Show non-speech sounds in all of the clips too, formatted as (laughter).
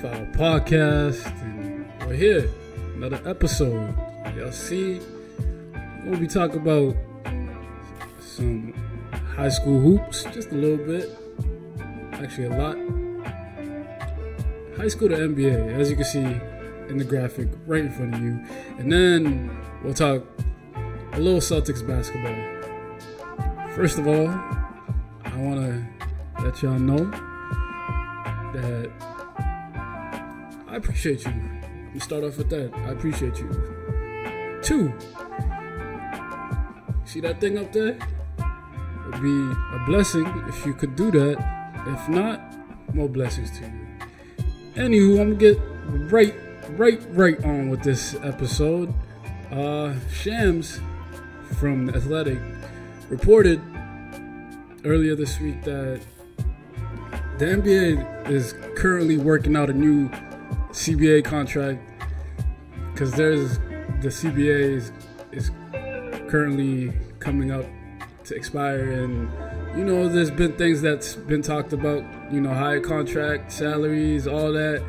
Foul Podcast, and we're here, another episode. Y'all see, gonna be talking about some high school hoops, just a little bit, actually a lot. High school to NBA, as you can see in the graphic right in front of you, and then we'll talk a little Celtics basketball. First of all, I want to let y'all know that I appreciate you. We start off with that. I appreciate you. Two, see that thing up there? It'd be a blessing if you could do that. If not, more blessings to you. Anywho, I'm gonna get right, right, right on with this episode. Uh, Shams from the Athletic reported earlier this week that the NBA is currently working out a new CBA contract because there's the CBA is, is currently coming up to expire and you know there's been things that's been talked about you know higher contract salaries all that.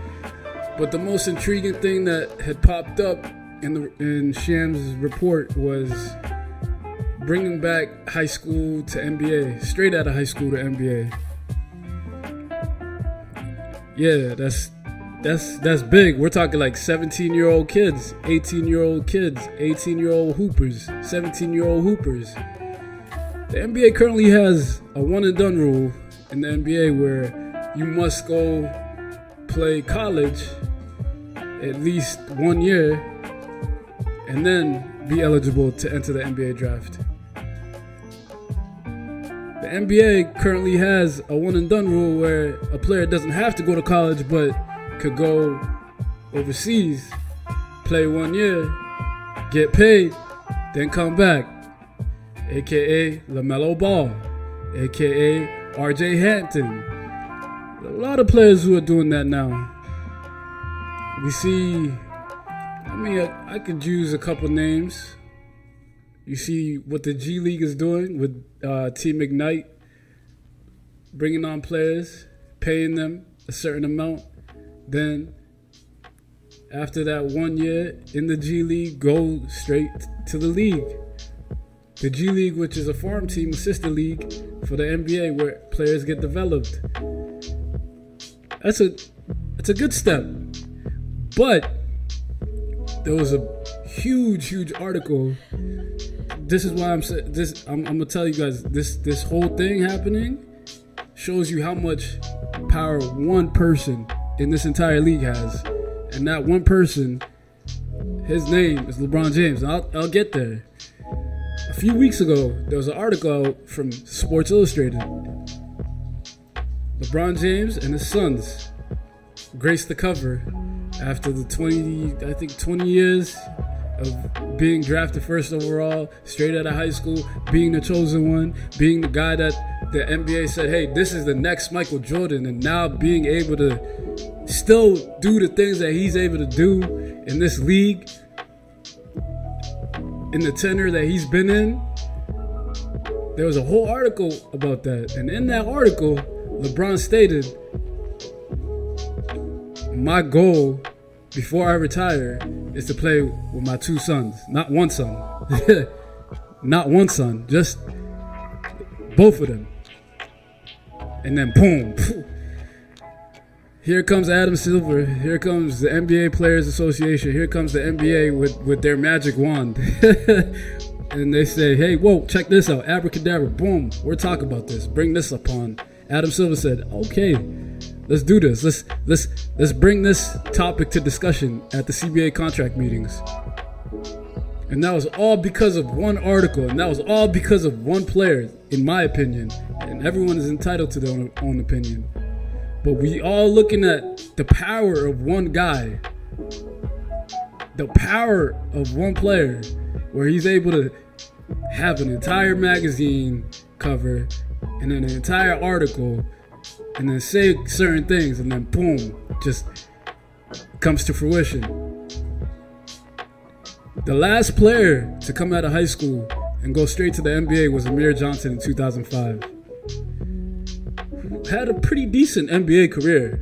But the most intriguing thing that had popped up in the in Shams' report was bringing back high school to NBA straight out of high school to NBA yeah, that's that's that's big. We're talking like 17 year old kids, 18 year old kids, 18 year old hoopers, 17 year old hoopers. The NBA currently has a one and done rule in the NBA where you must go play college at least one year and then be eligible to enter the NBA draft. The NBA currently has a one and done rule where a player doesn't have to go to college but could go overseas, play one year, get paid, then come back. AKA LaMelo Ball, AKA RJ Hampton. A lot of players who are doing that now. We see, I mean, I, I could use a couple names. You see what the G League is doing with uh, Team Ignite, bringing on players, paying them a certain amount, then after that one year in the G League, go straight to the league. The G League, which is a farm team, sister league for the NBA, where players get developed. That's a that's a good step, but there was a huge, huge article. This is why I'm this. I'm, I'm gonna tell you guys this. This whole thing happening shows you how much power one person in this entire league has, and that one person, his name is LeBron James. I'll, I'll get there. A few weeks ago, there was an article from Sports Illustrated. LeBron James and his sons graced the cover after the 20, I think 20 years of being drafted first overall, straight out of high school, being the chosen one, being the guy that the NBA said, hey, this is the next Michael Jordan, and now being able to still do the things that he's able to do in this league, in the tenure that he's been in. There was a whole article about that, and in that article, LeBron stated, My goal before I retire is to play with my two sons, not one son, (laughs) not one son, just both of them. And then boom, (laughs) here comes Adam Silver. Here comes the NBA Players Association. Here comes the NBA with with their magic wand. (laughs) and they say, "Hey, whoa, check this out! Abracadabra! Boom! We're talking about this. Bring this upon." Adam Silver said, "Okay, let's do this. Let's let's let's bring this topic to discussion at the CBA contract meetings." And that was all because of one article, and that was all because of one player, in my opinion. And everyone is entitled to their own, own opinion. But we all looking at the power of one guy, the power of one player, where he's able to have an entire magazine cover and an entire article and then say certain things and then boom, just comes to fruition. The last player to come out of high school and go straight to the NBA was Amir Johnson in 2005. Had a pretty decent NBA career.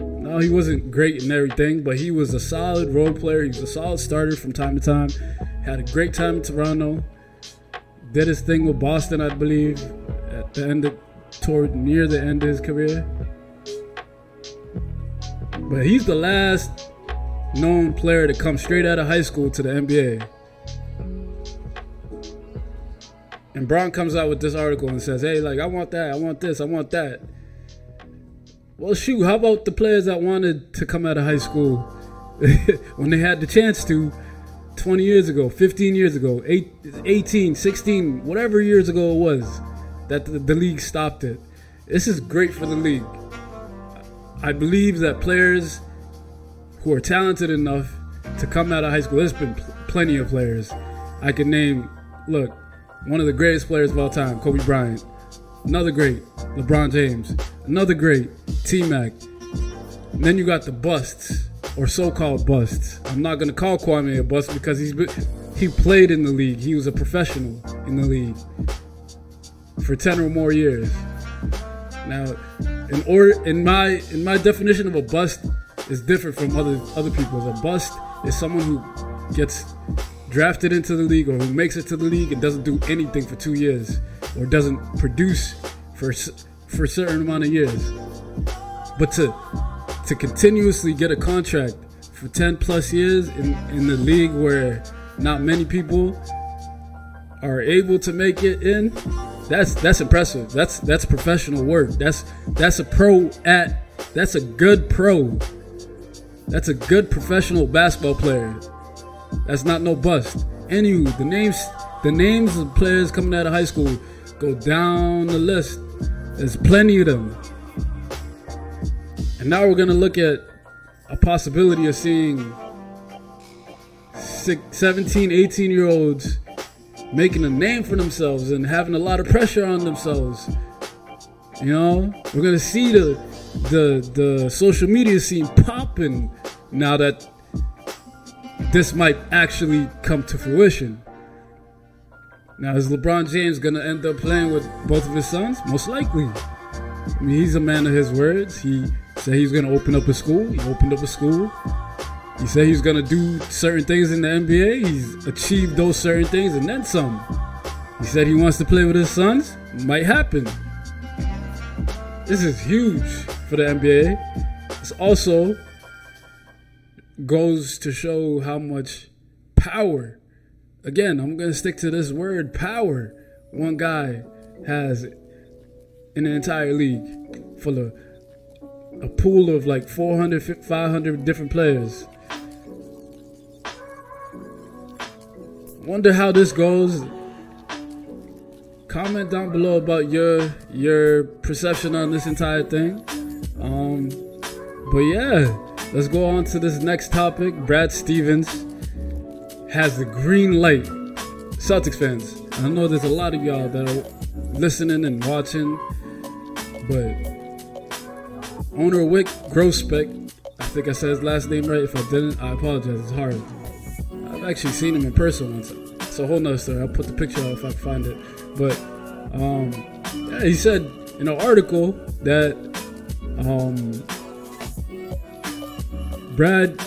know, he wasn't great in everything, but he was a solid role player. He was a solid starter from time to time. Had a great time in Toronto. Did his thing with Boston, I believe, at the end of, toward near the end of his career. But he's the last known player to come straight out of high school to the NBA. And Bron comes out with this article and says, "Hey, like I want that, I want this, I want that." Well, shoot, how about the players that wanted to come out of high school (laughs) when they had the chance to 20 years ago, 15 years ago, 18, 16, whatever years ago it was that the, the league stopped it. This is great for the league. I believe that players who are talented enough to come out of high school, there's been pl- plenty of players. I can name, look, one of the greatest players of all time, Kobe Bryant. Another great, LeBron James. Another great, T Mac. Then you got the busts, or so-called busts. I'm not gonna call Kwame a bust because he's been, he played in the league. He was a professional in the league for ten or more years. Now, in order, in my in my definition of a bust is different from other other people's. A bust is someone who gets drafted into the league or who makes it to the league and doesn't do anything for two years or doesn't produce for for a certain amount of years. But to to continuously get a contract for 10 plus years in, in the league where not many people are able to make it in, that's that's impressive. That's that's professional work. That's that's a pro at that's a good pro. That's a good professional basketball player. That's not no bust. Anywho, the names the names of players coming out of high school go down the list. There's plenty of them. And now we're gonna look at a possibility of seeing 17, 18 year olds making a name for themselves and having a lot of pressure on themselves. You know, we're gonna see the the the social media scene popping now that this might actually come to fruition. Now, is LeBron James gonna end up playing with both of his sons? Most likely. I mean, he's a man of his words. He said he's gonna open up a school. He opened up a school. He said he's gonna do certain things in the NBA. He's achieved those certain things and then some. He said he wants to play with his sons. Might happen. This is huge for the NBA. It's also goes to show how much power. Again, I'm going to stick to this word power. One guy has in an entire league full of a pool of like 400, 500 different players. Wonder how this goes. Comment down below about your your perception on this entire thing. Um, but yeah, let's go on to this next topic. Brad Stevens has the green light. Celtics fans, I know there's a lot of y'all that are listening and watching, but owner Wyc Grousbeck, I think I said his last name right. If I didn't, I apologize. It's hard. I've actually seen him in person once. It's a whole nother story. I'll put the picture out if I find it. But um, yeah, he said in an article that um, Brad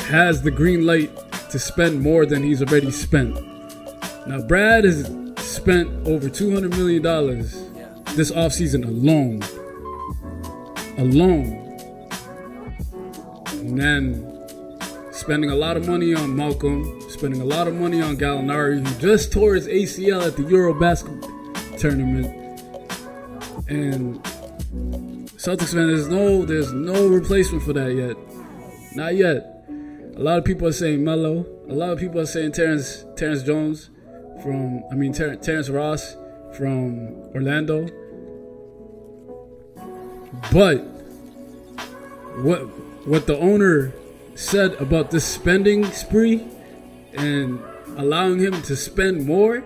has the green light to spend more than he's already spent. Now, Brad has spent over $200 million this offseason alone. Alone. And then spending a lot of money on Malcolm, spending a lot of money on Gallinari, who just tore his ACL at the Eurobasket tournament. And Celtics fan, there's no there's no replacement for that yet. Not yet. A lot of people are saying Melo. A lot of people are saying Terrence Terrence Jones from I mean Ter- Terrence Ross from Orlando. But what what the owner said about this spending spree and allowing him to spend more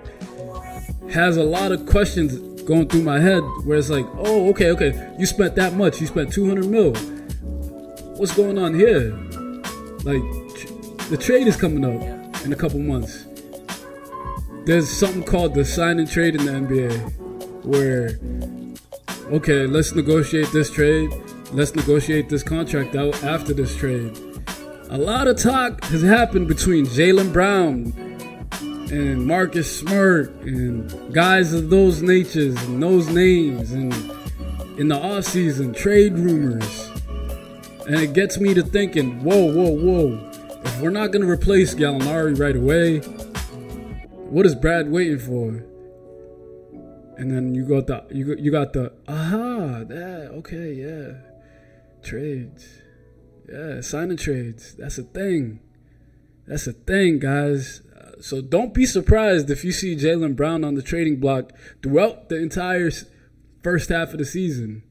has a lot of questions going through my head where it's like, oh, okay, okay, you spent that much, you spent 200 mil. What's going on here? Like, the trade is coming up in a couple months. There's something called the sign and trade in the NBA where, okay, let's negotiate this trade. let's negotiate this contract out after this trade. A lot of talk has happened between Jaylen Brown and Marcus Smart and guys of those natures and those names and in the offseason, trade rumors. And it gets me to thinking, whoa, whoa, whoa. If we're not going to replace Gallinari right away, what is Brad waiting for? And then you got the you got, you got the aha that okay yeah trades yeah signing trades that's a thing that's a thing guys so don't be surprised if you see Jaylen Brown on the trading block throughout the entire first half of the season.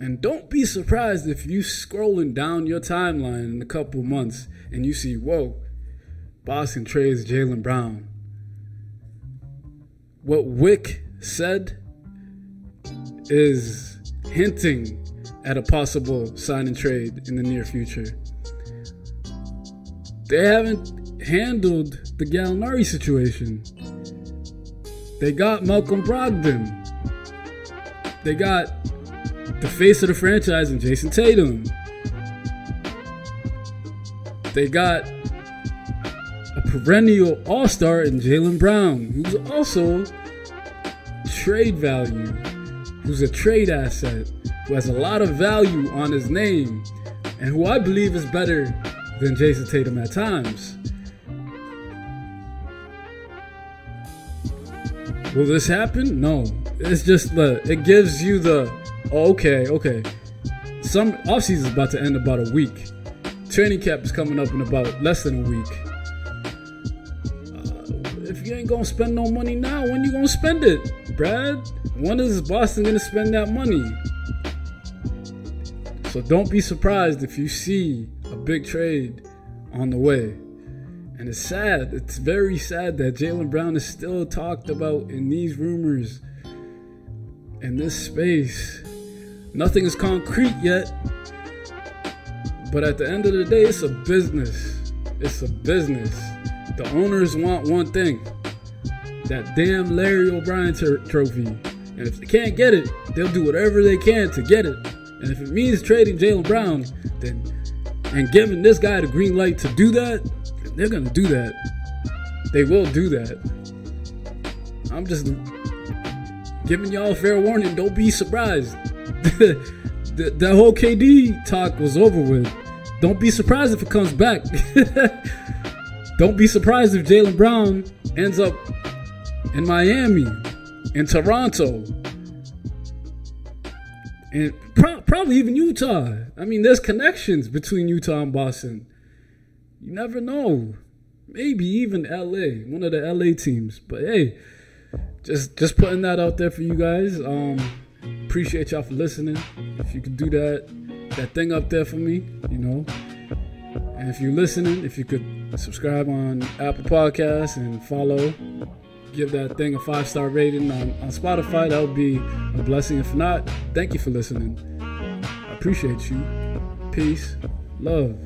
And don't be surprised if you scrolling down your timeline in a couple months and you see, whoa, Boston trades Jaylen Brown. What Wyc said is hinting at a possible sign and trade in the near future. They haven't handled the Gallinari situation. They got Malcolm Brogdon. They got the face of the franchise in Jayson Tatum. They got a perennial all star in Jaylen Brown, who's also trade value, who's a trade asset, who has a lot of value on his name, and who I believe is better than Jayson Tatum at times. Will this happen? No. It's just the it gives you the oh, okay, okay. Some offseason is about to end about a week. Training camp is coming up in about less than a week. Uh, if you ain't gonna spend no money now, when you gonna spend it, Brad? When is Boston gonna spend that money? So don't be surprised if you see a big trade on the way. And it's sad, it's very sad that Jaylen Brown is still talked about in these rumors in this space. Nothing is concrete yet. But at the end of the day, it's a business. It's a business. The owners want one thing that damn Larry O'Brien ter- trophy. And if they can't get it, they'll do whatever they can to get it. And if it means trading Jaylen Brown, then and giving this guy the green light to do that, they're gonna do that. They will do that. I'm just giving y'all fair warning. Don't be surprised. (laughs) the, the whole KD talk was over with. Don't be surprised if it comes back. (laughs) Don't be surprised if Jaylen Brown ends up in Miami, in Toronto, and pro- probably even Utah. I mean, there's connections between Utah and Boston. You never know. Maybe even LA, one of the LA teams. But hey, just just putting that out there for you guys. Um, appreciate y'all for listening. If you could do that that thing up there for me, you know. And if you're listening, if you could subscribe on Apple Podcasts and follow, give that thing a five star rating on, on Spotify, that would be a blessing. If not, thank you for listening. I appreciate you. Peace, love.